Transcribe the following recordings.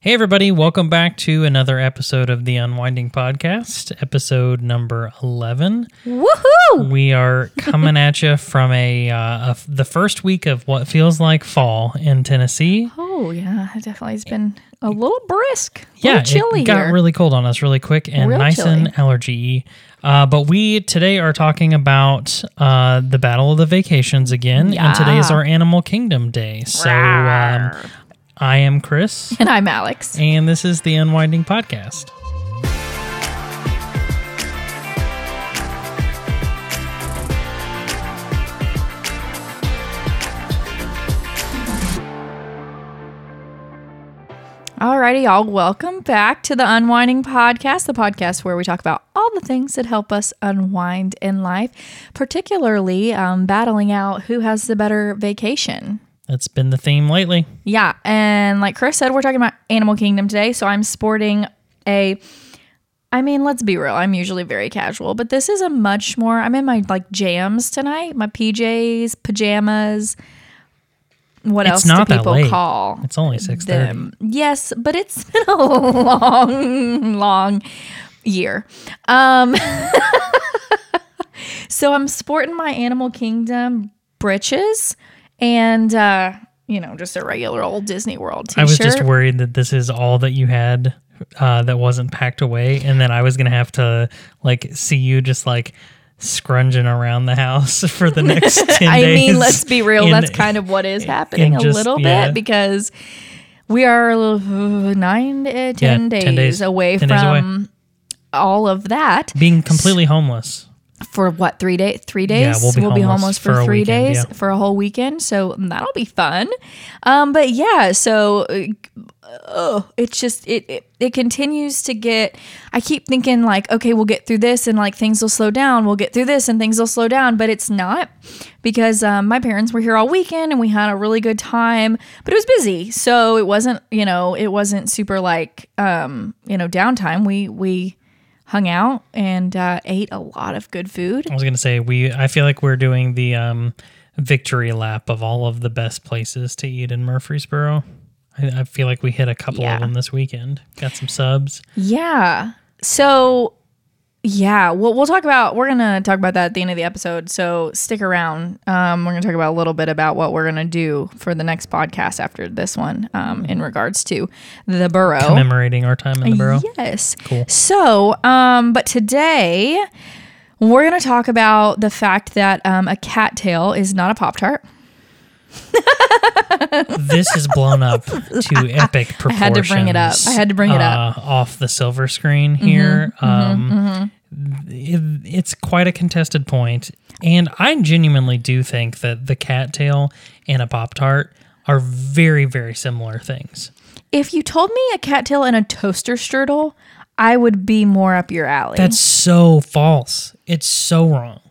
Hey, everybody, welcome back to another episode of the Unwinding Podcast, episode number 11. Woohoo! We are coming at you from a, uh, a the first week of what feels like fall in Tennessee. Oh yeah, it definitely has been a little brisk. A Yeah, little chilly it got here. really cold on us really quick and Real nice chilly. and allergy. Uh, but we today are talking about uh, the Battle of the Vacations again, and today is our Animal Kingdom Day. So um, I am Chris, and I'm Alex. and this is the Unwinding Podcast. Alrighty, y'all. Welcome back to the Unwinding Podcast, the podcast where we talk about all the things that help us unwind in life, particularly um, battling out who has the better vacation. That's been the theme lately. Yeah, and like Chris said, we're talking about Animal Kingdom today. So I'm sporting a. I mean, let's be real. I'm usually very casual, but this is a much more. I'm in my like jams tonight, my PJs, pajamas. What It's else not do people late. call It's only six thirty. Yes, but it's been a long, long year. Um, so I'm sporting my Animal Kingdom breeches and uh, you know, just a regular old Disney World t-shirt. I was just worried that this is all that you had uh, that wasn't packed away, and then I was gonna have to like see you just like scrunging around the house for the next ten I days. mean, let's be real. in- that's kind of what is happening a little yeah. bit because we are a little, uh, nine, uh, 10, 10 days, days. away 10 days away. from all of that. being completely homeless. For what three days three days? Yeah, we'll be homeless for, for three weekend, days yeah. for a whole weekend so that'll be fun. Um but yeah so uh, it's just it, it it continues to get i keep thinking like okay we'll get through this and like things will slow down we'll get through this and things will slow down but it's not because um, my parents were here all weekend and we had a really good time but it was busy. So it wasn't you know it wasn't super like um you know downtime. We we hung out and uh, ate a lot of good food I was gonna say we. I feel like we're doing the um, victory lap of all of the best places to eat in Murfreesboro. I, I feel like we hit a couple Yeah. of them this weekend. Got some subs. Yeah. So, yeah, we'll, we'll talk about, we're going to talk about that at the end of the episode. So, stick around. Um, we're going to talk about a little bit about what we're going to do for the next podcast after this one um, in regards to the borough. Commemorating our time in the borough. Yes. Cool. So, um, but today we're going to talk about the fact that um, a cattail is not a Pop Tart. This is blown up to epic proportions. I had to bring it up. I had to bring it up. Mm-hmm, uh, off the silver screen here. um, it- it's quite a contested point, and I genuinely do think that the cattail and a pop tart are very, very similar things. If you told me a cattail and a toaster strudel, I would be more up your alley. That's so false. It's so wrong.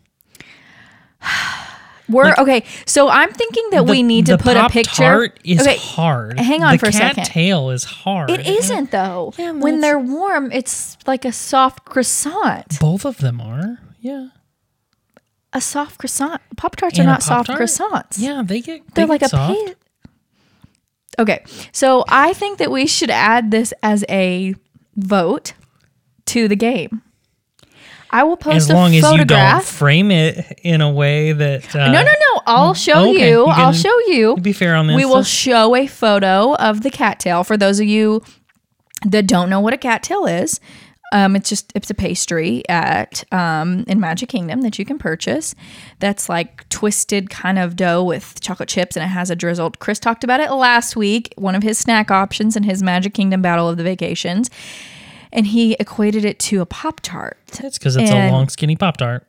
We're okay. So I'm thinking that we need to the put a Pop picture. Tart is okay, hard. hang on the for a second. Cattail is hard. it isn't though. Yeah, when they're warm, it's like a soft croissant. Both of them are. Yeah. A soft croissant. Pop tarts are not soft croissants. Yeah, they get. They they're get like a soft. pa- Okay, so I think that we should add this as a vote to the game. I will post as a long as you don't frame it in a way that uh, no, no, no. I'll show okay, you. you I'll show you. be fair on this We will show a photo of the cattail for those of you that don't know what a cattail is. Um, it's just it's a pastry at um, in Magic Kingdom that you can purchase. That's like twisted kind of dough with chocolate chips, and it has a drizzled. Chris talked about it last week. One of his snack options in his Magic Kingdom Battle of the Vacations, and he equated it to a pop tart It's because it's and- a long, skinny pop tart.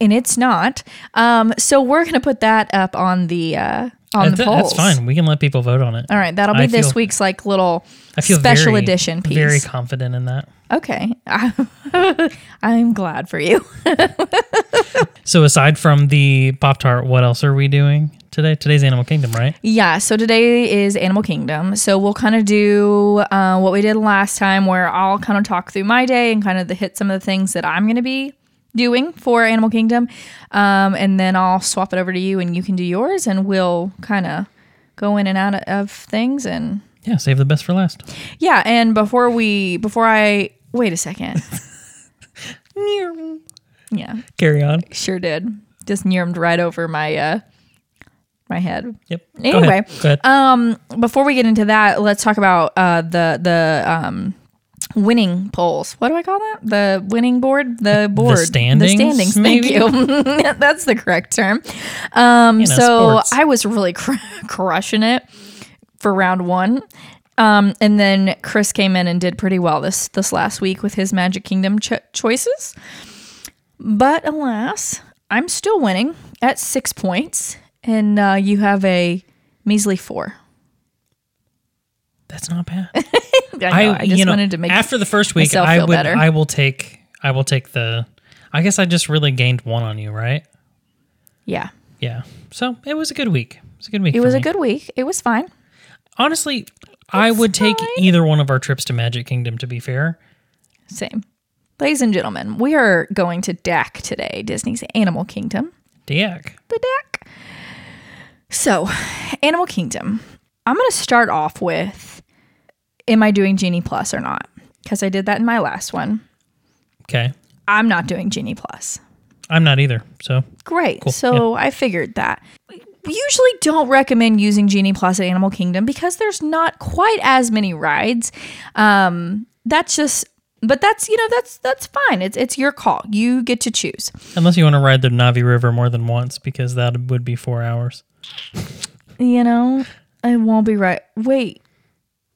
and it's not. Um, so we're gonna put that up on the uh, on the That's, polls. that's fine. We can let people vote on it. All right, that'll be I this feel- week's like little I feel special very, edition piece. Very confident in that. okay, I'm glad for you. So aside from the pop tart, what else are we doing today? Today's Animal Kingdom, right? Yeah, so today is Animal Kingdom. So we'll kind of do uh, what we did last time, where I'll kind of talk through my day and kind of the, hit some of the things that I'm going to be doing for Animal Kingdom, um, and then I'll swap it over to you, and you can do yours, and we'll kind of go in and out of things and Yeah, save the best for last. Yeah, and before we before I wait a second. yeah, Carry on. sure did. Just nearmed right over my uh my head. Yep. Go Anyway, ahead. Go ahead. Um, before we get into that, let's talk about uh the the um winning polls. What do I call that? The winning board, the board, standings, the standings. maybe? Thank you. That's the correct term. Um, know, so sports. I was really cr- crushing it for round one. Um, and then Chris came in and did pretty well this this last week with his Magic Kingdom ch- choices. But alas, I'm still winning at six points, and uh, you have a measly four. That's not bad. I, know, I, just you know, wanted to make after the first week, I would, better. I will take, I will take the. I guess I just really gained one on you, right? yeah. Yeah. So it was a good week. It was a good week. It was a good week. It was fine. Honestly, I would take fine. either one of our trips to Magic Kingdom. To be fair, Same. Ladies and gentlemen, we are going to DAK today, Disney's Animal Kingdom. DAK. The DAK. So, Animal Kingdom. I'm going to start off with Am I doing Genie Plus or not? Because I did that in my last one. Okay. I'm not doing Genie Plus. I'm not either. So Great. Cool. So I figured that. We usually don't recommend using Genie Plus at Animal Kingdom because there's not quite as many rides. Um, that's just, but that's you know that's that's fine. It's it's your call. You get to choose. unless you want to ride the Navi River more than once, because that would be four hours. You know, I won't be right. Wait,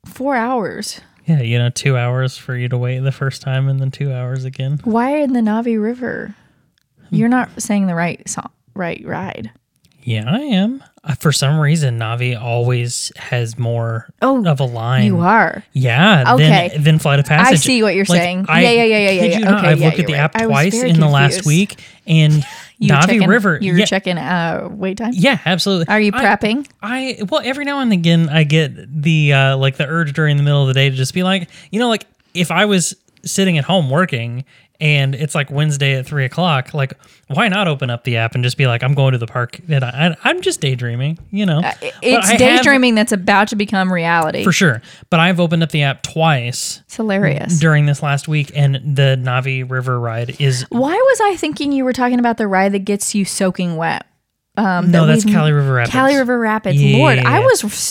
four hours. Yeah, you know, two hours for you to wait the first time, and then two hours again. Why in the Navi River? You're not saying the right song, right ride. Yeah, I am. Uh, for some reason, Navi always has more Oh, of a line. You are. Yeah. Okay. Then, Flight of Passage. I see what you're Like, saying. I Yeah, yeah, yeah, yeah, yeah, yeah. not, Okay, I've yeah, looked at the right. app twice in the last week, and You Navi checking, River. You're yeah, checking uh, wait time. yeah, absolutely. Are you I- prepping? I well, every now and again, I get the uh, like the urge during the middle of the day to just be like, you know, like if I was sitting at home working and it's like Wednesday at three o'clock, like why not open up the app and just be like, I'm going to the park and I, I'm just daydreaming, you know? Uh, It's I have- daydreaming that's about to become reality. for sure. But I've opened up the app twice It's hilarious. during this last week, and the Navi River ride is Why was I thinking you were talking about the ride that gets you soaking wet? Um, no, that that's Kali River Rapids. Kali River Rapids. Yeah. Lord, I was.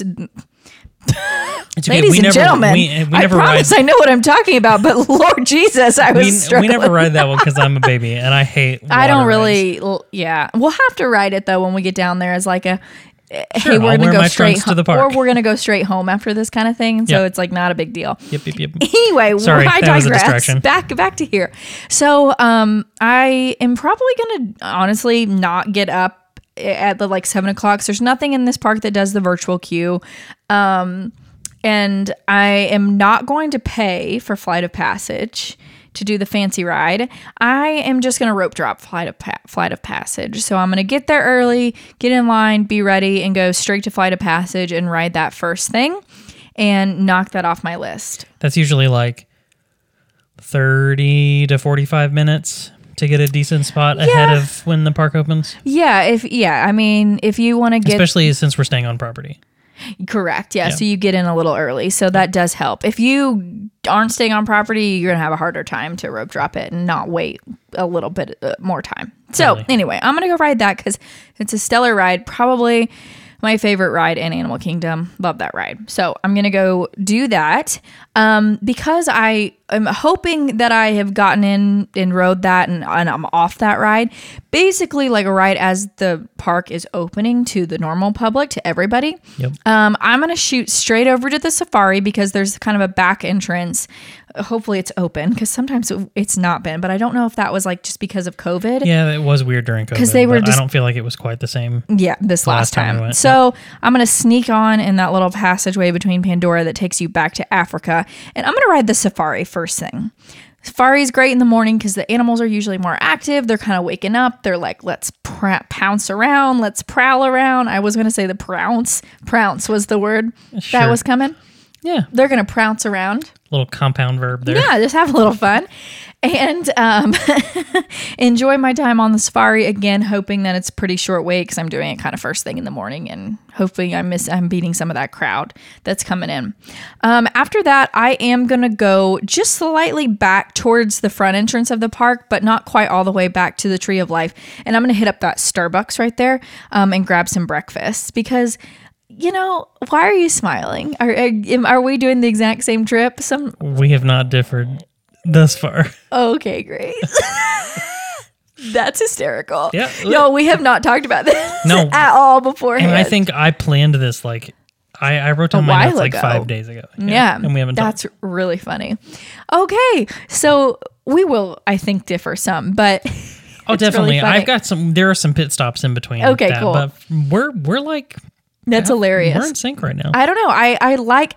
Ladies and never, gentlemen, we, we I never ride. promise I know what I'm talking about, but Lord Jesus, I was We, we never ride that one because I'm a baby and I hate. I don't water rides. really. Yeah, we'll have to ride it though when we get down there as like a. eh, Sure, hey, we're I'll gonna go straight trunks to the park. or we're gonna go straight home after this kind of thing. So Yep. it's like not a big deal. Yep, yep, yep. anyway, Sorry, I that was a digress. Back back to here. So um, I am probably gonna honestly not get up at the like seven o'clock. So there's nothing in this park that does the virtual queue. Um, and I am not going to pay for Flight of Passage to do the fancy ride. I am just going to rope drop Flight of pa- Flight of Passage. So I'm going to get there early, get in line, be ready, and go straight to Flight of Passage and ride that first thing, and knock that off my list. That's usually like 30 to 45 minutes to get a decent spot ahead of when the park opens, Yeah, if yeah, I mean, if you want to get especially since we're staying on property. correct, yeah, so you get in a little early, so that does help. If you aren't staying on property, you're gonna have a harder time to rope drop it and not wait a little bit uh, more time. So Totally. anyway, I'm gonna go ride that because it's a stellar ride, probably my favorite ride in Animal Kingdom. Love that ride. So I'm gonna go do that um, because I am hoping that I have gotten in and rode that and, and I'm off that ride. Basically, like a ride as the park is opening to the normal public to everybody. Yep. Um, I'm gonna shoot straight over to the safari because there's kind of a back entrance. Hopefully, it's open because sometimes it's not been, but I don't know if that was like just because of COVID. Yeah, it was weird during covid because they were just- I don't feel like it was quite the same. Yeah, this last, last time time. we so I'm gonna sneak on in that little passageway between Pandora that takes you back to Africa, and I'm gonna ride the safari first thing. Safari is great in the morning because the animals are usually more active. They're kind of waking up. They're like, let's pr- pounce around, let's prowl around. I was gonna say the prounce. Prounce was the word Sure. that was coming. Yeah. They're going to prounce around. Little compound verb there. Yeah, just have a little fun and um, enjoy my time on the safari again, hoping that it's pretty short wait because I'm doing it kind of first thing in the morning, and hopefully I miss I'm beating some of that crowd that's coming in. Um, after that, I am gonna go just slightly back towards the front entrance of the park, but not quite all the way back to the Tree of Life, and I'm gonna hit up that Starbucks right there um, and grab some breakfast because you know, why are you smiling? Are, uh, are are we doing the exact same trip? Some We have not differed thus far. okay, great. That's hysterical. Yeah. No, we have not talked about this No. at all before. And I think I planned this like I, I wrote down my notes like ago. five days ago. yeah, And we haven't talked. That's really funny. Okay, so we will, I think, differ some, but Oh, really definitely. funny. I've got some. There are some pit stops in between. Okay, that, cool. But we're we're like that's hilarious. we're in sync right now. I don't know. I I like.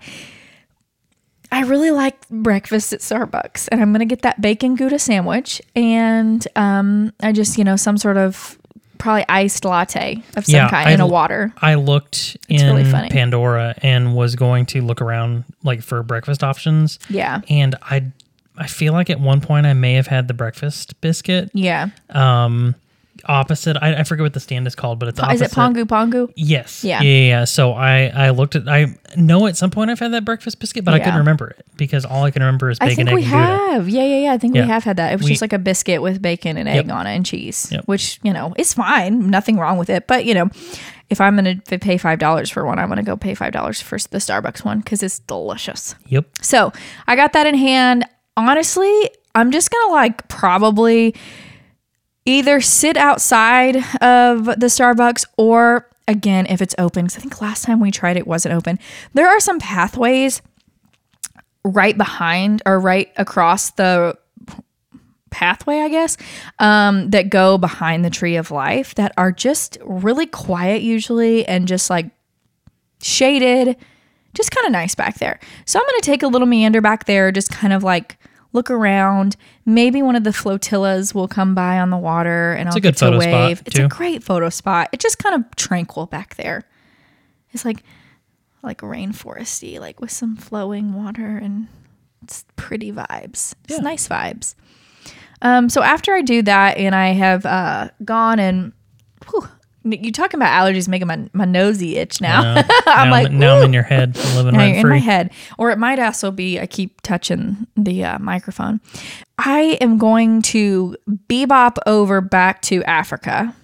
I really like breakfast at Starbucks, and I'm gonna get that bacon Gouda sandwich, and um, I just you know some sort of probably iced latte of some Yeah, kind I in a water. I looked It's in really funny. Pandora and was going to look around like for breakfast options. Yeah, And I I feel like at one point I may have had the breakfast biscuit. yeah. Um opposite I, I forget what the stand is called, but it's opposite. Is it Pongu Pongu? Yes. Yeah. Yeah. yeah, yeah. So I I looked at I know at some point I've had that breakfast biscuit, but I couldn't remember it because all I can remember is I bacon, think egg, we have. Yeah, yeah, yeah. I think Yeah. we have had that. It was We- just like a biscuit with bacon and egg Yep. on it and cheese, Yep. which, you know, it's fine. Nothing wrong with it. But, you know, if I'm going to pay $5 for one, I'm going to go pay $5 for the Starbucks one because it's delicious. Yep. So I got that in hand. Honestly, I'm just going to like probably either sit outside of the Starbucks or again, if it's open, because I think last time we tried it wasn't open. There are some pathways right behind or right across the pathway, I guess, um, that go behind the tree of life that are just really quiet usually and just like shaded, just kind of nice back there. So I'm going to take a little meander back there, just kind of like look around. Maybe one of the flotillas will come by on the water and I'll a good get to photo spot, wave. It's a great photo spot. It's just kind of tranquil back there. It's like like rainforesty, like with some flowing water and it's pretty vibes. It's Yeah. nice vibes. Um, so after I do that and I have uh, gone and whew, you talking about allergies making my, my nosy itch now. I'm now, like, now I'm in your head, living Now you're in my head. Or it might also be I keep touching the uh, microphone. I am going to bebop over back to Africa.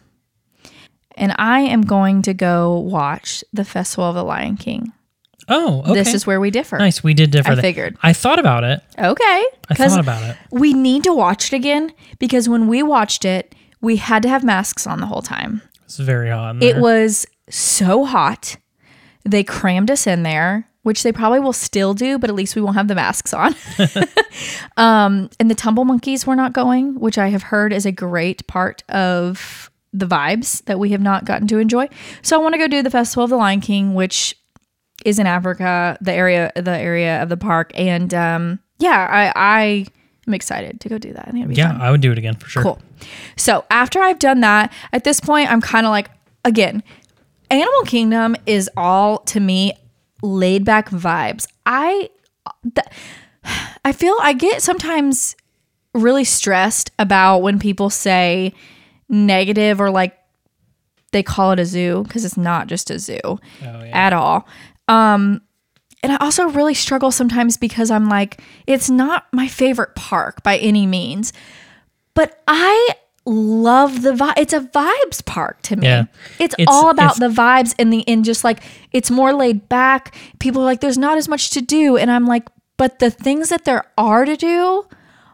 And I am going to go watch the Festival of the Lion King. Oh, okay. This is where we differ. nice. We did differ. I figured. I thought about it. Okay. I thought about it. we need to watch it again because when we watched it, we had to have masks on the whole time. It's very hot. It was so hot. They crammed us in there, which they probably will still do, but at least we won't have the masks on. um, and the tumble monkeys were not going, which I have heard is a great part of the vibes that we have not gotten to enjoy. So I want to go do the Festival of the Lion King, which is in Africa, the area, the area of the park, and um, yeah, I, I am excited to go do that. I think it'll be yeah, fun. I would do it again for sure. Cool. So after I've done that, at this point, I'm kind of like, again, Animal Kingdom is all to me laid back vibes. I, th- I feel I get sometimes really stressed about when people say negative or like they call it a zoo because it's not just a zoo Oh, yeah. at all. Um, and I also really struggle sometimes because I'm like, it's not my favorite park by any means, but I love the vibe. It's a vibes park to me. Yeah. It's, It's- all about it's- the vibes and the and just like it's more laid back. People are like, there's not as much to do, and I'm like, but the things that there are to do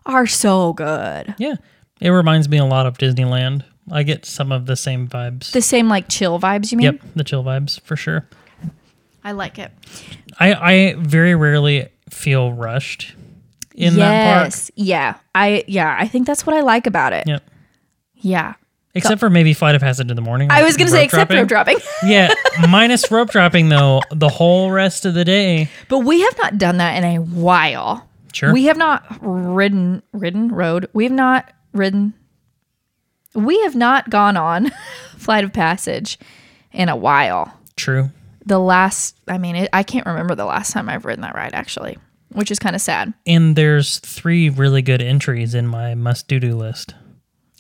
are so good. Yeah. It reminds me a lot of Disneyland. I get some of the same vibes. The same like chill vibes. You mean? yep, the chill vibes for sure. I like it. I I very rarely feel rushed in that park. yes. Yeah. I yeah. I think that's what I like about it. Yep. Yeah. Except for maybe Flight of Passage in the morning. I was gonna say except dropping. rope dropping, yeah, minus rope dropping though. The whole rest of the day, but we have not done that in a while. sure. We have not ridden ridden road. We have not ridden. We have not gone on flight of passage in a while. True. The last, I mean, it, I can't remember the last time I've ridden that ride actually, which is kind of sad. And there's three really good entries in my must do do list.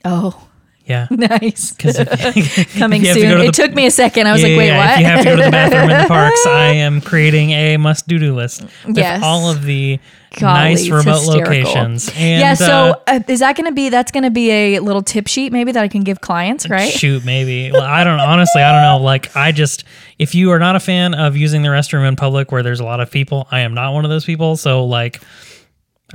Oh, Yeah. nice. Because Coming you have to soon. to It the- took me a second. I was like, Yeah, wait, yeah, what? If you have to go to the bathroom in the parks, I am creating a must do do list with Yes. all of the Golly, nice remote hysterical. locations. And, yeah. So uh, uh, is that going to be? That's going to be a little tip sheet maybe that I can give clients, right? Shoot, maybe. Well, I don't honestly. I don't know. Like, I just if you are not a fan of using the restroom in public where there's a lot of people, I am not one of those people. So like,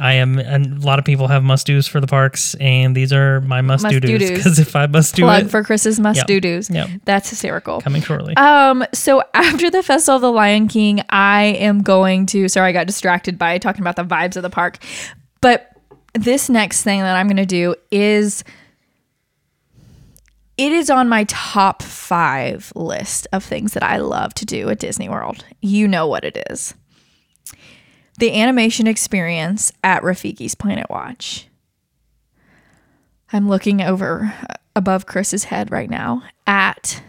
I am. And a lot of people have must dos for the parks, and these are my must do dos. Because if I must do Plug it, for Chris's must Yep. do dos. Yep. That's hysterical. coming shortly. Um, so after the Festival of the Lion King, I am going to sorry, I got distracted by talking about the vibes of the park. But this next thing that I'm gonna do is it is on my top five list of things that I love to do at Disney World. You know what it is. The animation experience at Rafiki's Planet Watch. I'm looking over uh, above Chris's head right now at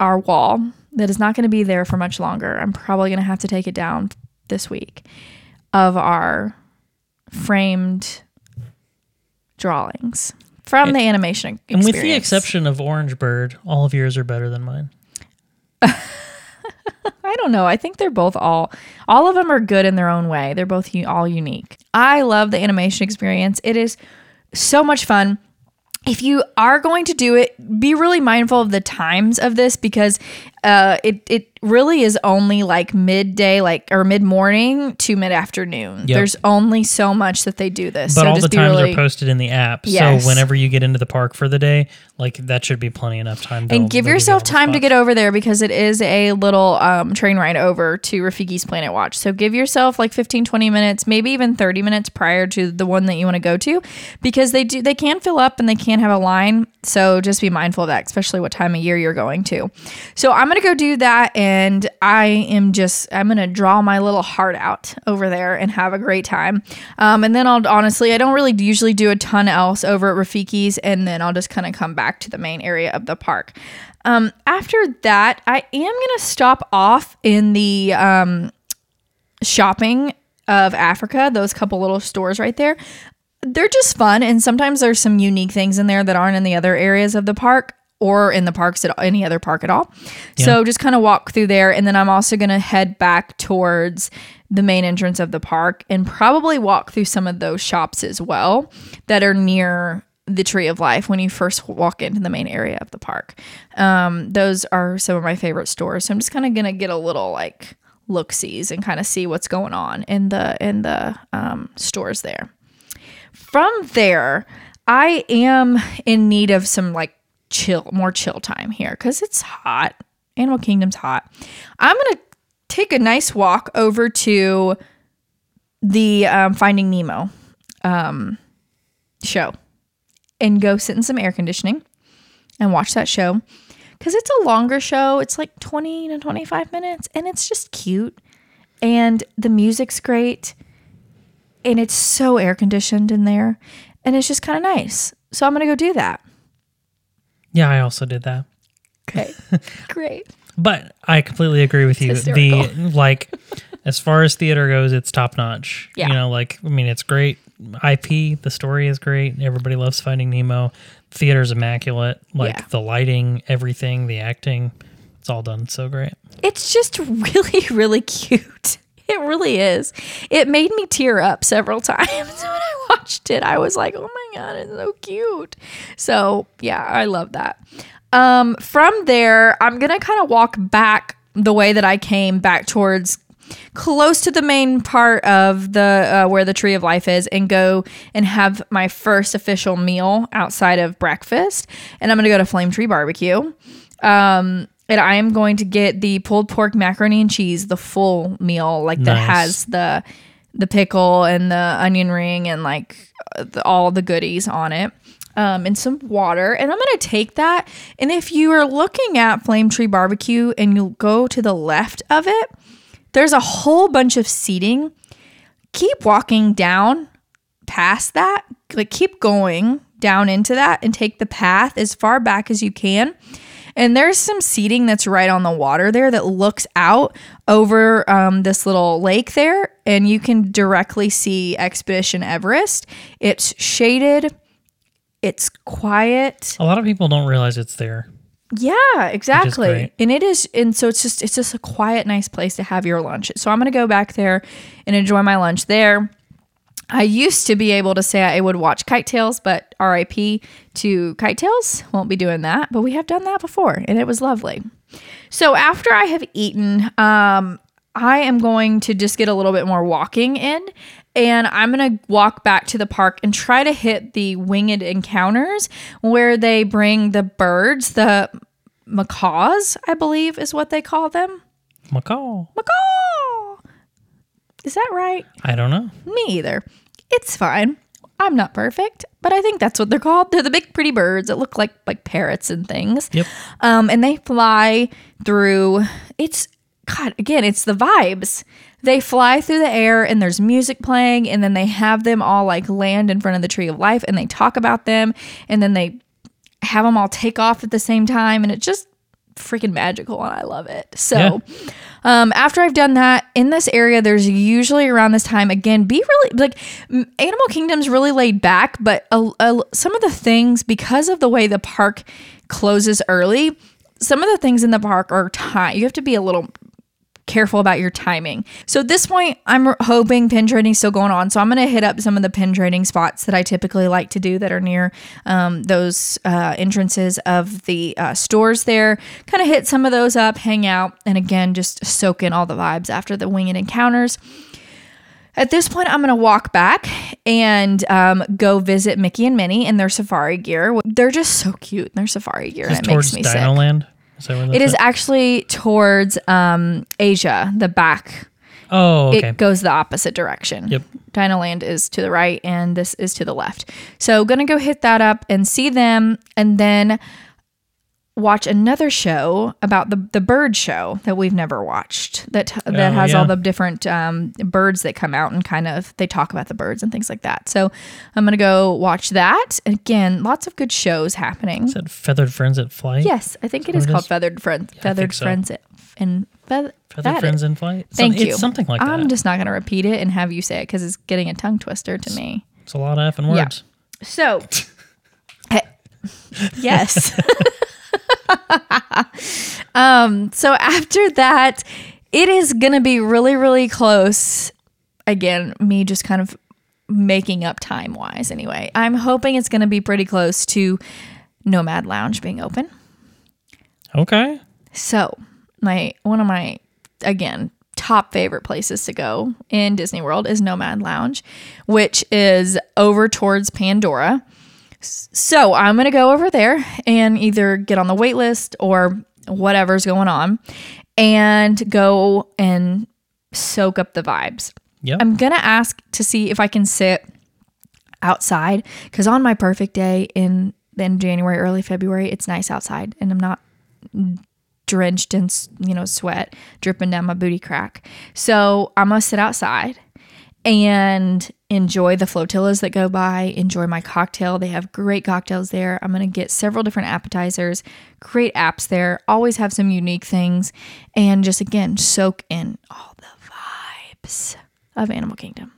our wall that is not going to be there for much longer. I'm probably going to have to take it down this week of our framed drawings from the animation and with the exception of Orange Bird, all of yours are better than mine. I don't know. I think they're both all all of them are good in their own way. They're both u- all unique. I love the animation experience. It is so much fun. If you are going to do it, be really mindful of the times of this because uh, it it really is only like midday, like or mid morning to mid afternoon. Yep. There's only so much that they do this. But so all just the times really are posted in the app. Yes. So whenever you get into the park for the day, like that should be plenty enough time. and give yourself time to get over there because it is a little um, train ride over to Rafiki's Planet Watch. So give yourself like 15, 20 minutes, maybe even 30 minutes prior to the one that you want to go to because they do they can fill up and they can have a line. So just be mindful of that, especially what time of year you're going to. So I'm gonna go do that and I am just I'm gonna draw my little heart out over there and have a great time. Um, and then I'll honestly I don't really usually do a ton else over at Rafiki's and then I'll just kind of come back to the main area of the park. Um, after that, I am gonna stop off in the um, shopping of Africa, those couple little stores right there. They're just fun, and sometimes there's some unique things in there that aren't in the other areas of the park or in the parks at any other park at all. So just kind of walk through there, and then I'm also gonna head back towards the main entrance of the park and probably walk through some of those shops as well that are near the Tree of Life when you first walk into the main area of the park. Um, those are some of my favorite stores. So I'm just kind of gonna get a little like look sees and kind of see what's going on in the in the um, stores there. From there, I am in need of some like chill, more chill time here because it's hot. Animal Kingdom's hot. I'm gonna take a nice walk over to the um, Finding Nemo um, show and go sit in some air conditioning and watch that show because it's a longer show. It's like 20 to 25 minutes and it's just cute. And the music's great. And it's so air conditioned in there. And it's just kind of nice. So I'm going to go do that. Yeah, I also did that. Okay. great. But I completely agree with you. The like as far as theater goes, it's top notch. Yeah. You know, like I mean it's great IP, the story is great. Everybody loves finding Nemo. Theater's immaculate. Like Yeah. the lighting, everything, the acting, it's all done so great. It's just really, really cute. It really is. It made me tear up several times when I watched it. I was like, oh my God, it's so cute. So, yeah, I love that. Um, from there, I'm going to kind of walk back the way that I came back towards close to the main part of the uh, where the tree of life is and go and have my first official meal outside of breakfast and i'm to go to flame tree barbecue um and i am going to get the pulled pork macaroni and cheese the full meal like that Nice. has the the pickle and the onion ring and like the, all the goodies on it um, and some water. And I'm going to take that. And if you are looking at Flame Tree Barbecue and you'll go to the left of it, there's a whole bunch of seating. Keep walking down past that, like keep going down into that and take the path as far back as you can. And there's some seating that's right on the water there that looks out over um, this little lake there, and you can directly see Expedition Everest. It's shaded, it's quiet. A lot of people don't realize it's there. Yeah, exactly. And it is and so it's just it's just a quiet nice place to have your lunch. So I'm going to go back there and enjoy my lunch there. I used to be able to say I would watch Kite Tales, but RIP to Kite Tales. Won't be doing that, but we have done that before and it was lovely. So after I have eaten, um, I am going to just get a little bit more walking in and I'm going to walk back to the park and try to hit the winged encounters where they bring the birds, the macaws, I believe is what they call them. Macaw. Macaw! Is that right? I don't know. Me either. It's fine. I'm not perfect, but I think that's what they're called. They're the big pretty birds that look like like parrots and things. Yep. Um, and they fly through. It's God again. It's the vibes. They fly through the air, and there's music playing, and then they have them all like land in front of the tree of life, and they talk about them, and then they have them all take off at the same time, and it just freaking magical, and I love it. So. Um, after I've done that in this area, there's usually around this time again. Be really like Animal Kingdom's really laid back, but a, a- some of the things because of the way the park closes early, some of the things in the park are time. You have to be a little careful about your timing. So at this point, I'm hoping pin trading's still going on. So I'm going to hit up some of the pin trading spots that I typically like to do that are near um, those uh, entrances of the uh, stores there. Kind of hit some of those up, hang out, and again, just soak in all the vibes after the winged encounters. At this point, I'm going to walk back and um, go visit Mickey and Minnie in their safari gear. They're just so cute in their safari gear, Is and it towards makes me sick. Dino Land? Is that where that's It is at? actually towards um, Asia, the back. Oh, okay. It goes the opposite direction. Yep. Dinoland is to the right and this is to the left. So gonna go hit that up and see them and then watch another show about the the bird show that we've never watched that that Oh, has yeah. all the different um, birds that come out and kind of they talk about the birds and things like that. So I'm gonna go watch that. Again, lots of good shows happening. Is that Feathered Friends at Flight? Yes, I think it is it called is? Feathered Friends. Feathered so. Friends and feather, Feathered Friends is- in Flight? Some- Thank you. It's something like that. I'm just not going to repeat it and have you say it because it's getting a tongue twister to me. it's a lot of effing Yeah. words. So, eh, yes. um. So after that, it is going to be really, really close. Again, me just kind of making up time wise. Anyway, I'm hoping it's going to be pretty close to Nomad Lounge being open. Okay. So, my one of my again top favorite places to go in Disney World is Nomad Lounge, which is over towards Pandora. So, I'm going to go over there and either get on the wait list or whatever's going on and go and soak up the vibes. Yep. I'm going to ask to see if I can sit outside because on my perfect day in in January, early February, it's nice outside and I'm not drenched in you know sweat dripping down my booty crack. So I'm gonna sit outside and enjoy the flotillas that go by. Enjoy my cocktail. They have great cocktails there. I'm gonna get several different appetizers. Great apps there. Always have some unique things, and just again soak in all the vibes of Animal Kingdom.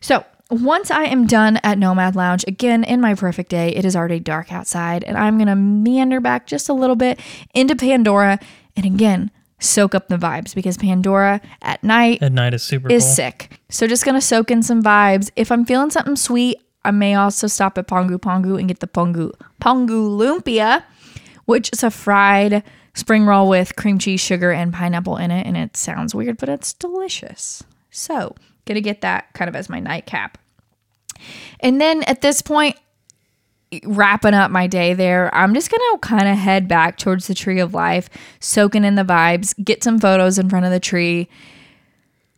So once I am done at Nomad Lounge, again in my perfect day, it is already dark outside, and I'm gonna meander back just a little bit into Pandora, and again soak up the vibes because Pandora at night At night is super is cool. sick. So just gonna soak in some vibes. If I'm feeling something sweet, I may also stop at Pongu Pongu and get the Pongu Pongu Lumpia, which is a fried spring roll with cream cheese, sugar, and pineapple in it. And it sounds weird, but it's delicious. So gonna get that kind of as my nightcap. And then at this point, wrapping up my day there, I'm just gonna kind of head back towards the tree of life, soaking in the vibes, get some photos in front of the tree,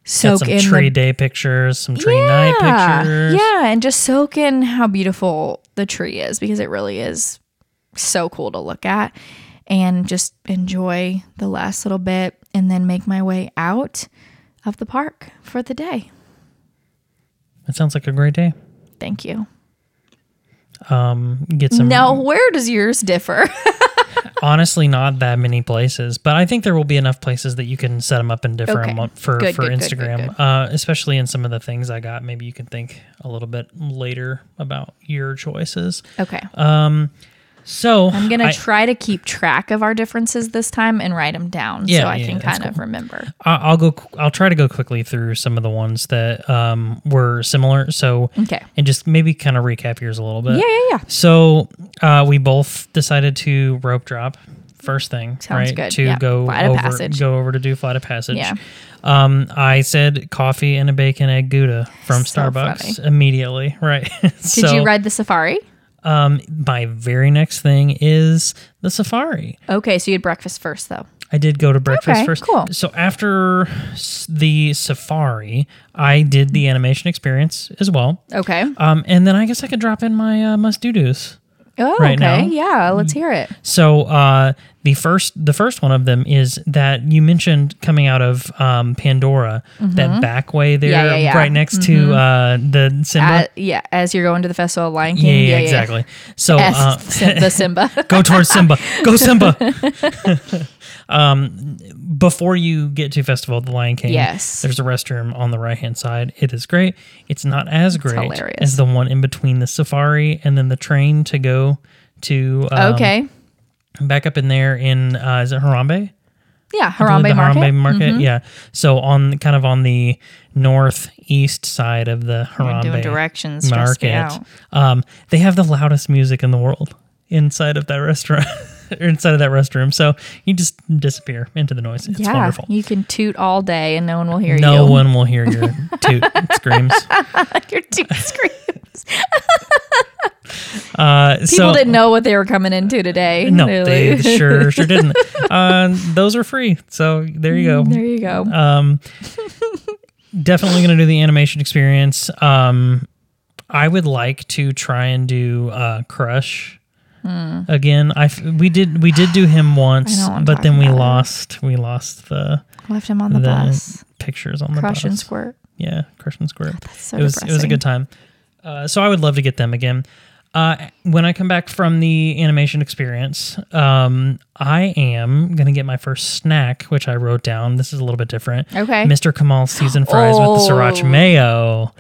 soak some in tree the day pictures, some tree night pictures. yeah, and just soak in how beautiful the tree is because it really is so cool to look at and just enjoy the last little bit and then make my way out of the park for the day. That sounds like a great day. Thank you. Um, get some. Now, where does yours differ? honestly not that many places, but I think there will be enough places that you can set them up in different Okay. for Good, for good, Instagram, good. Uh, especially in some of the things I got. Maybe you can think a little bit later about your choices. Okay. So I'm going to I- try to keep track of our differences this time and write them down Yeah, so I yeah, can kind of remember. I'll go. I'll try to go quickly through some of the ones that um, were similar. So Okay. and just maybe kind of recap yours a little bit. Yeah, yeah, yeah. So uh, we both decided to rope drop first thing, Sounds right? good. To Yeah. go Flight over, passage. go over to do flight of passage. Yeah. Um, I said coffee and a bacon egg gouda from So Starbucks funny. immediately, right? Did you ride the safari? Um, my very next thing is the safari. Okay, so you had breakfast first, though. I did go to breakfast Okay, first. cool. So after the safari, I did the animation experience as well. Okay. Um, and then I guess I could drop in my uh, must do dos. Oh, right okay. now. Yeah, let's hear it. So uh, the first the first one of them is that you mentioned coming out of um, Pandora, that back way there, Mm-hmm. Yeah, yeah, yeah. right next to uh, the Simba. Uh, yeah, as you're going to the festival of Lion yeah, King. yeah, exactly. So uh, the Simba. go towards Simba. Go Simba. um, before you get to Festival of the Lion King, Yes. there's a restroom on the right hand side. It is great. It's not as great hilarious. as the one in between the safari and then the train to go to um, okay. Back up in there in uh, is it Harambe? Yeah, Harambe the Market. Harambe Market. Mm-hmm. Yeah. So on kind of on the northeast side of the Harambe directions. Market, um, they have the loudest music in the world inside of that restaurant, inside of that restroom. So you just disappear into the noise. It's yeah, wonderful. you can toot all day and no one will hear No you. No one will hear your toot screams. Your toot screams. Uh, People so, didn't know what they were coming into today. No, They're they sure sure didn't. Uh, those are free. So there you go. There you go. Um, definitely going to do the animation experience. Um, I would like to try and do uh, Crush again. I f- we did we did do him once. I know what I'm but then we lost we lost the Left him on the, the bus. pictures on the Crush and bus. squirt. Yeah, Crush and Squirt. so it was it was a good time. Uh, so I would love to get them again. Uh, when I come back from the animation experience, um, I am gonna get my first snack, which I wrote down. This is a little bit different. Okay. Mr. Kamal seasoned fries with the sriracha Oh. mayo.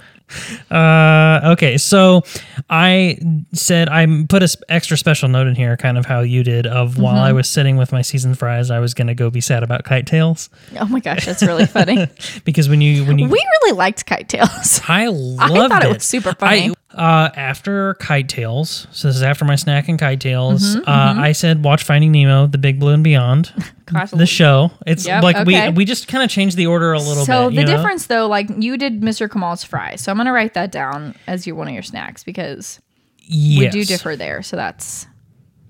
Uh, okay, so I said I put a s- extra special note in here, kind of how you did. Of while Mm-hmm. I was sitting with my seasoned fries, I was gonna go be sad about Kite Tales Oh my gosh, that's really funny. because when you when you we really liked Kite Tales. I loved thought it it. was super funny. I, uh, after Kite Tales, so this is after my snack and Kite Tales. Mm-hmm, uh, I said watch Finding Nemo, The Big Blue and Beyond, the show. It's Yep, like okay. we we just kind of changed the order a little so bit. the you know? difference though, like you did Mr. Kamal's fry, So I'm gonna write that down as your one of your snacks because yes. we do differ there. So that's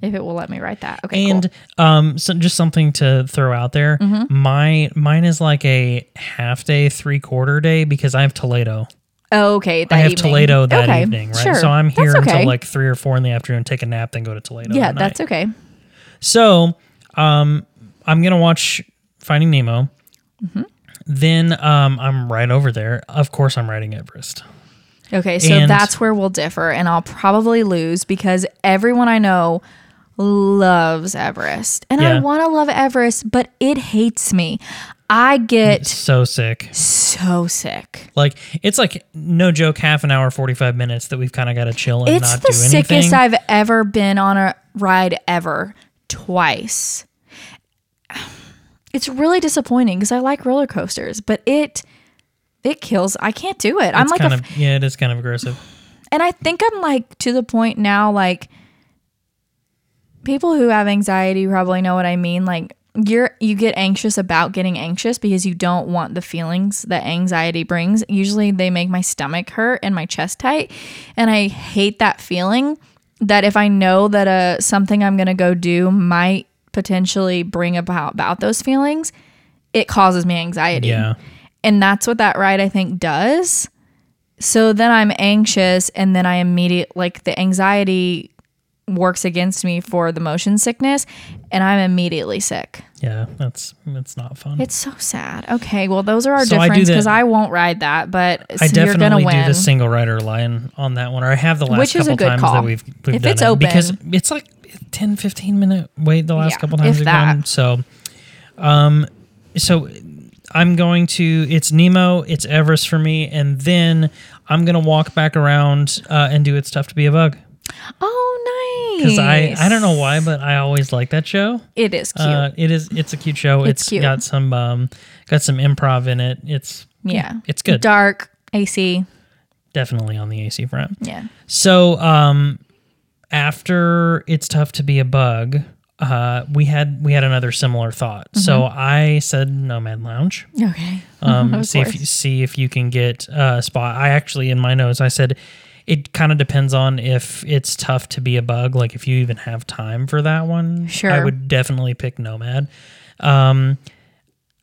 if it will let me write that. Okay, And cool. um, so just something to throw out there. Mm-hmm. My mine is like a half day, three quarter day because I have Toledo. Oh, okay, I have evening. Toledo that Okay, evening, right? Sure. So I'm here okay. until like three or four in the afternoon, take a nap, then go to Toledo. yeah, that's okay. So, um, I'm gonna watch Finding Nemo. Mm-hmm. Then, um, I'm right over there. Of course, I'm riding Everest. Okay, so And- that's where we'll differ, and I'll probably lose because everyone I know loves Everest, and I want to love Everest, but it hates me. I get So sick. so sick. Like it's like no joke, half an hour, forty five minutes that we've kind of got to chill and It's not the do anything. sickest I've ever been on a ride ever. Twice. It's really disappointing because I like roller coasters, but it it kills. I can't do it. I'm like, kind a, of yeah, it is kind of aggressive. and I think I'm like to the point now. Like people who have anxiety probably know what I mean. Like you're you get anxious about getting anxious because you don't want the feelings that anxiety brings. Usually they make my stomach hurt and my chest tight, and I hate that feeling. That if I know that uh something I'm gonna go do might potentially bring about about those feelings, it causes me anxiety. Yeah, And that's what that ride I think does. So then I'm anxious and then I immediate like the anxiety works against me for the motion sickness, and I'm immediately sick. Yeah, that's it's not fun. It's so sad. Okay, well those are our So difference because I won't ride that, but I so you're gonna definitely do the single rider line on that one, or I have the last Which couple times call. that we've we've If done it's it because it's like 10, 15 minute wait the last Yeah, couple times we've gone. So, um, so I'm going to it's Nemo, it's Everest for me, and then I'm gonna walk back around uh, and do it's tough to be a bug oh. Because I I don't know why, but I always like that show. It is cute. Uh, it is it's a cute show. It's it's cute. got some um got some improv in it. It's yeah, it's good. Dark AC. Definitely on the AC front. Yeah. So um after it's tough to be a bug, uh we had we had another similar thought. So I said Nomad Lounge. Okay. Um see if you see if you can get a spot. I actually in my notes I said it kind of depends on if it's tough to be a bug, like if you even have time for that one. I would definitely pick Nomad. Um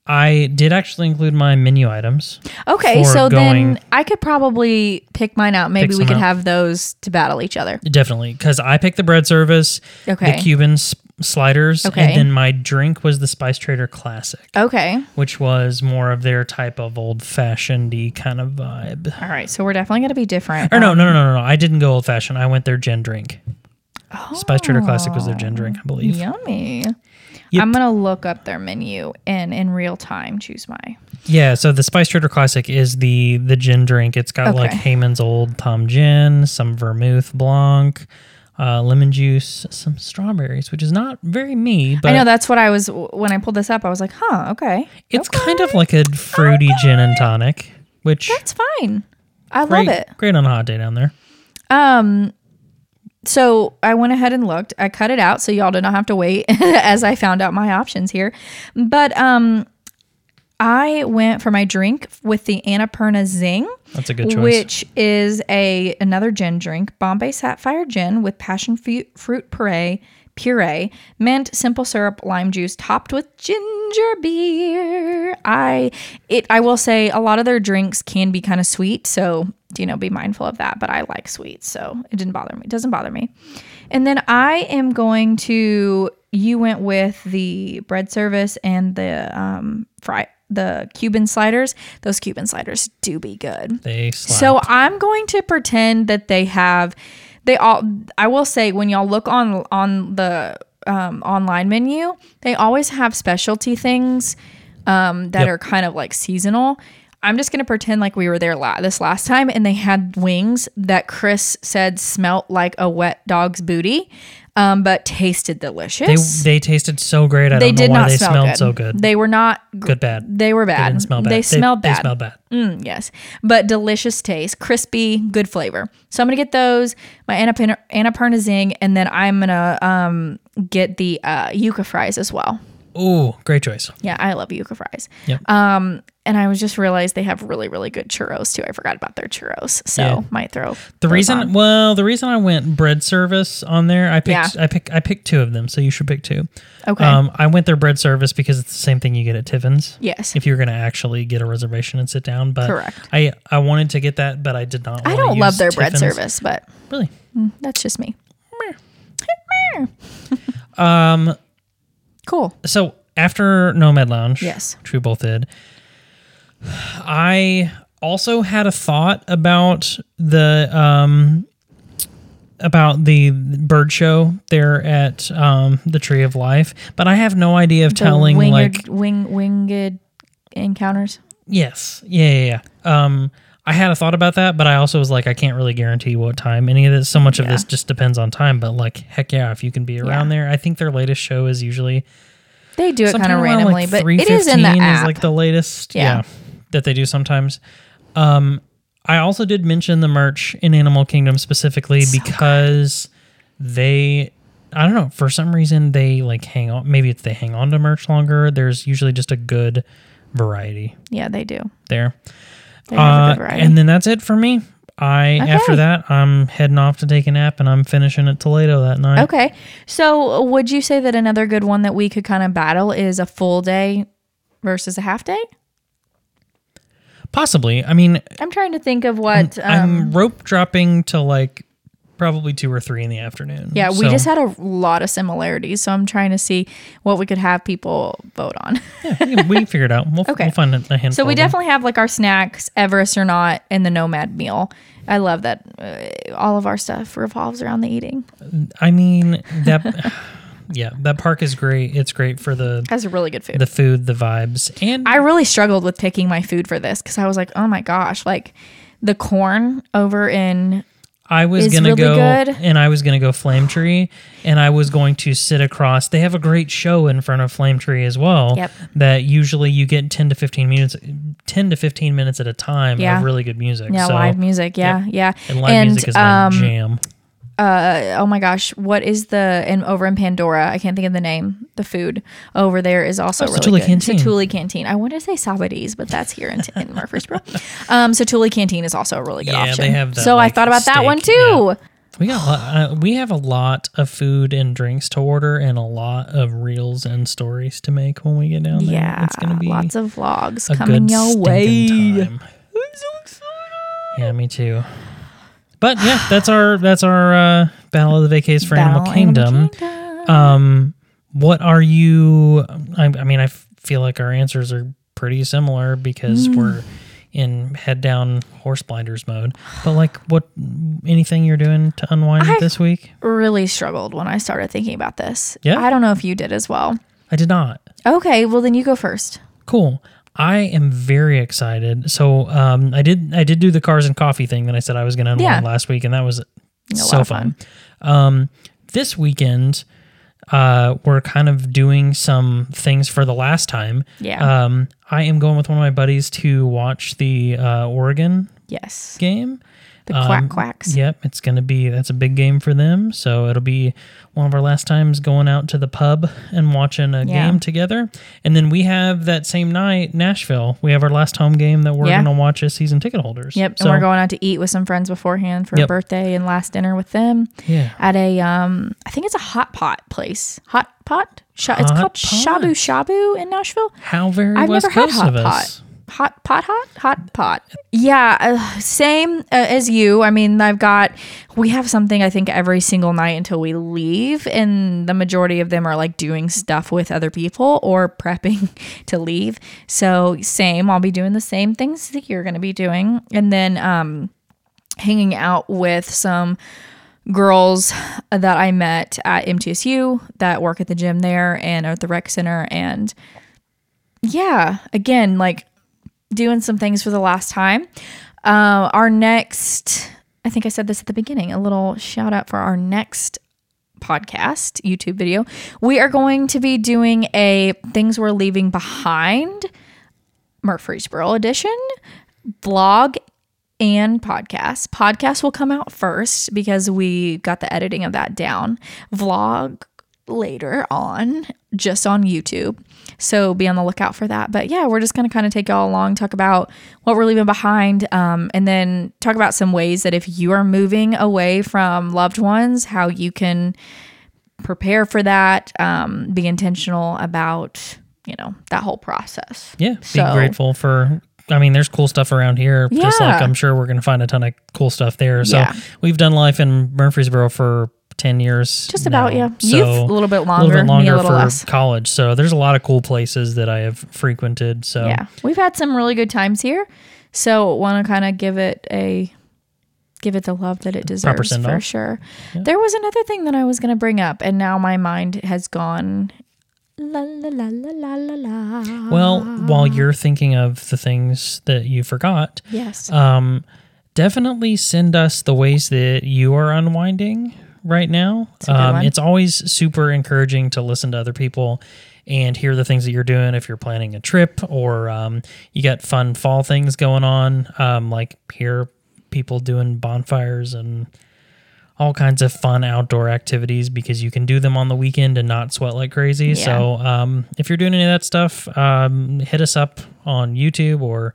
I did actually include my menu items. Okay, so then I could probably pick mine out. Maybe we could out. have those to battle each other. Definitely, because I picked the bread service, Okay. the Cuban sliders, Okay. and then my drink was the Spice Trader Classic, Okay. which was more of their type of old fashioned kind of vibe. All right. So we're definitely going to be different. Or no, Um, no, no, no, no, no. I didn't go old fashioned. I went their gin drink. Spice Trader Classic was their gin drink, I believe. Yummy. Yep. I'm going to look up their menu and in real time choose my. Yeah, so the Spice Trader Classic is the the gin drink. It's got like Okay. Hayman's old Tom Gin, some vermouth blanc, uh, lemon juice, some strawberries, which is not very me, but I know that's what I was when I pulled this up. I was like, huh, okay. It's kind of like a fruity gin and tonic, which That's fine. I great, love it. great on a hot day down there. Um, so I went ahead and looked. I cut it out so y'all did not have to wait as I found out my options here. But um, I went for my drink with the Annapurna Zing, That's a good choice. which is a another gin drink, Bombay Sapphire Gin with passion fruit, fruit puree, puree, mint, simple syrup, lime juice, topped with ginger beer. I it I will say a lot of their drinks can be kind of sweet, so you know be mindful of that. But I like sweets, so it didn't bother me. It doesn't bother me. And then I am going to. You went with the bread service and the um fry the Cuban sliders. Those Cuban sliders do be good. they. So I'm going to pretend that they have they all I will say when y'all look on on the um, online menu, they always have specialty things um, that Yep. are kind of like seasonal. I'm just going to pretend like we were there la- this last time and they had wings that Chris said smelt like a wet dog's booty, um, but tasted delicious. they tasted so great. I They don't know did why not they smell smelled good. so good. They were not gr- good bad. They were bad. They didn't smell bad. They smelled bad. They smelled bad. Mm, yes, but delicious taste, crispy, good flavor. So I'm gonna get those, my Annapurna, Annapurna Zing, and then I'm gonna um, get the uh, yuca fries as well. Ooh, great choice. Yeah, I love yuca fries. Yep. Um, and I was just realized they have really, really good churros too. I forgot about their churros, so Yeah. might throw The reason, on. well, the reason I went bread service on there, I picked, Yeah. I pick, I picked two of them, so you should pick two. Okay. Um, I went their bread service because it's the same thing you get at Tiffin's. yes, If you're going to actually get a reservation and sit down, but Correct. I, I wanted to get that, but I did not. I don't love their bread service, but Really? that's just me. Um. Cool. So after Nomad Lounge, Yes. which we both did, I also had a thought about the um about the bird show there at um the Tree of Life, but I have no idea of The telling winged, like wing winged encounters. yes, yeah, yeah, yeah. Um I had a thought about that, but I also was like, I can't really guarantee what time any of this. So much of this just depends on time. But like, heck yeah, if you can be around there, I think their latest show is usually They do it kind of randomly, like, but it is in the 3:15 app. Is like the latest, Yeah. yeah. That they do sometimes. Um, I also did mention the merch in Animal Kingdom specifically because they, I don't know, for some reason they like hang on. Maybe it's they hang on to merch longer. There's usually just a good variety yeah, they do. there. They Uh, and then that's it for me. I after that I'm heading off to take a nap and I'm finishing at Toledo that night. Okay. So, would you say that another good one that we could kind of battle is a full day versus a half day? Possibly. I mean, I'm trying to think of what. Um, I'm rope dropping to like probably two or three in the afternoon. Yeah, we So, just had a lot of similarities, so I'm trying to see what we could have people vote on. yeah, we, we it out. We'll, Okay. we'll find a handful. so we definitely have like our snacks, Everest or not, and the Nomad meal. I love that uh, all of our stuff revolves around the eating. I mean that. yeah, that park is great. It's great for the Has really good food. the food, the vibes, and I really struggled with picking my food for this because I was like, oh my gosh, like the corn over in I was gonna really go good. and I was gonna go Flame Tree, and I was going to sit across. They have a great show in front of Flame Tree as well. Yep. That usually you get ten to fifteen minutes, ten to fifteen minutes at a time Yeah. of really good music. yeah so, live music. Yeah, yeah. And live music is my um, jam. Uh, oh my gosh, what is the and over in Pandora? I can't think of the name. The food over there is also Oh, really Satu'li good. Canteen. Satu'li Canteen. I want to say Sabadee's, but that's here in, in Murfreesboro. Um, Satu'li Canteen is also a really good Yeah, they option. have that, so like, I thought about that one steak, too. We got uh, we have a lot of food and drinks to order, and a lot of reels and stories to make when we get down there. Yeah, it's gonna be lots of vlogs coming your way. time. Yeah, me too. But yeah, that's our that's our uh, Battle of the Vacays for Animal Battle Kingdom. Kingdom. Um, what are you? I, I mean, I f- feel like our answers are pretty similar because Hmm. we're in head down horse blinders mode. But like, what? Anything you're doing to unwind I- this week? really struggled when I started thinking about this. Yeah? I don't know if you did as well. I did not. Okay, well then you go first. Cool. I am very excited. So um, I did I did do the cars and coffee thing that I said I was going to unwind Yeah. last week, and that was a so of fun. Um, this weekend, uh, we're kind of doing some things for the last time. Yeah. Um, I am going with one of my buddies to watch the uh, Oregon yes. game. The quack Um, quacks. Yep, it's going to be that's a big game for them. So it'll be one of our last times going out to the pub and watching a Yeah. game together. And then we have that same night Nashville. We have our last home game that we're Yeah. going to watch as season ticket holders. Yep, So, and we're going out to eat with some friends beforehand for a Yep. birthday and last dinner with them Yeah. at a um I think it's a hot pot place. Hot pot? Sh- it's called pot. Shabu Shabu in Nashville. How very I've West never had Coast hot of us. pot. Hot pot hot hot pot. Yeah, uh, same uh, as you. I mean, I've got we have something I think every single night until we leave and the majority of them are like doing stuff with other people or prepping to leave. So, same, I'll be doing the same things that you're going to be doing and then um hanging out with some girls that I met at MTSU that work at the gym there and at the rec center and yeah, again, like doing some things for the last time. Uh, our next, I think I said this at the beginning, a little shout out for our next podcast, YouTube video. We are going to be doing a Things We're Leaving Behind Murfreesboro edition vlog and podcast. Podcast will come out first because we got the editing of that down. Vlog later on, just on YouTube. So be on the lookout for that. But yeah, we're just going to kind of take y'all along, talk about what we're leaving behind, um, and then talk about some ways that if you are moving away from loved ones, how you can prepare for that, um, be intentional about, you know, that whole process. Yeah, be So- grateful for. I mean, there's cool stuff around here. Just like Yeah. I'm sure we're going to find a ton of cool stuff there. So Yeah. we've done life in Murfreesboro for ten years. Just about, now. yeah. So Youth, a little bit longer. a little bit longer a little for less. college. So there's a lot of cool places that I have frequented. So Yeah, we've had some really good times here, so want to kind of give it a give it the love that it deserves for sure. There was another thing that I was going to bring up, and now my mind has gone. La la la la la la la. Well, while you're thinking of the things that you forgot, yes, um, definitely send us the ways that you are unwinding right now. a Um, it's always super encouraging to listen to other people and hear the things that you're doing if you're planning a trip or um, you got fun fall things going on, um, like hear people doing bonfires and all kinds of fun outdoor activities because you can do them on the weekend and not sweat like crazy. So, um, if you're doing any of that stuff, um, hit us up on YouTube or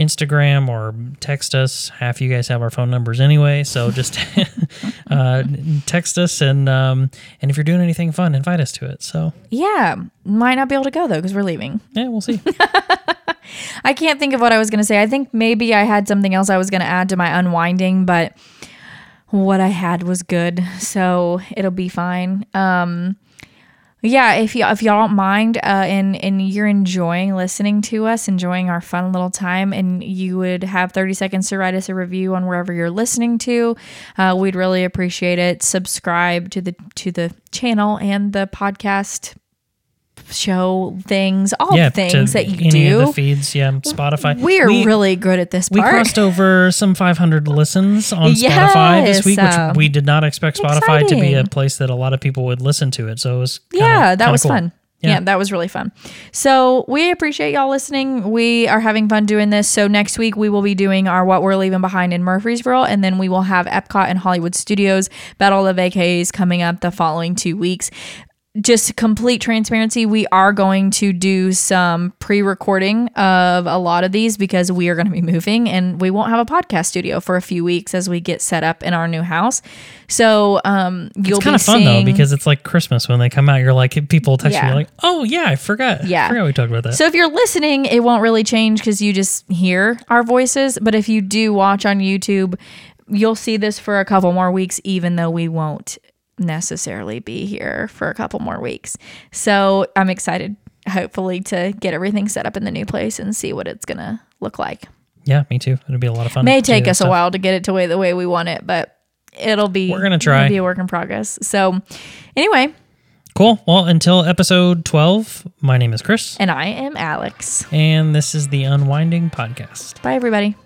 Instagram or text us. Half you guys have our phone numbers anyway, so just uh, text us and um, and if you're doing anything fun, invite us to it. So yeah, might not be able to go though because we're leaving. yeah, we'll see. I can't think of what I was going to say. I think maybe I had something else I was going to add to my unwinding, but what I had was good, so it'll be fine. Um, yeah, if you if y'all don't mind, uh, and and you're enjoying listening to us, enjoying our fun little time, and you would have 30 seconds to write us a review on wherever you're listening to, uh, we'd really appreciate it. Subscribe to the to the channel and the podcast show things, all yeah, things that you do. the feeds. Yeah, Spotify. We're We- really good at this We crossed over some 500 listens on Spotify this Yes, week, which uh, we did not expect Spotify to be a place that a lot of people would listen to it. So it was kinda, yeah, that was cool. fun. Yeah. Yeah. that was really fun. So we appreciate y'all listening. We are having fun doing this. So next week we will be doing our What We're Leaving Behind in Murfreesboro, and then we will have Epcot and Hollywood Studios Battle of AKs coming up the following two weeks. Just complete transparency, we are going to do some pre-recording of a lot of these because we are going to be moving and we won't have a podcast studio for a few weeks as we get set up in our new house. So um, you'll It's kind of fun though because it's like Christmas when they come out. You're like people text you Yeah. you're like, oh yeah, I forgot. Yeah. I forgot we talked about that. So if you're listening, it won't really change because you just hear our voices. But if you do watch on YouTube, you'll see this for a couple more weeks, even though we won't necessarily be here for a couple more weeks. So I'm excited, hopefully, to get everything set up in the new place and see what it's gonna look like. yeah, me too. It'll be a lot of fun. May take us a stuff. while to get it to way the way we want it, but it'll be We're gonna try. Be a work in progress. So anyway, Cool. Well, until episode 12, my name is Chris, and I am Alex. and this is the Unwinding Podcast. Bye everybody.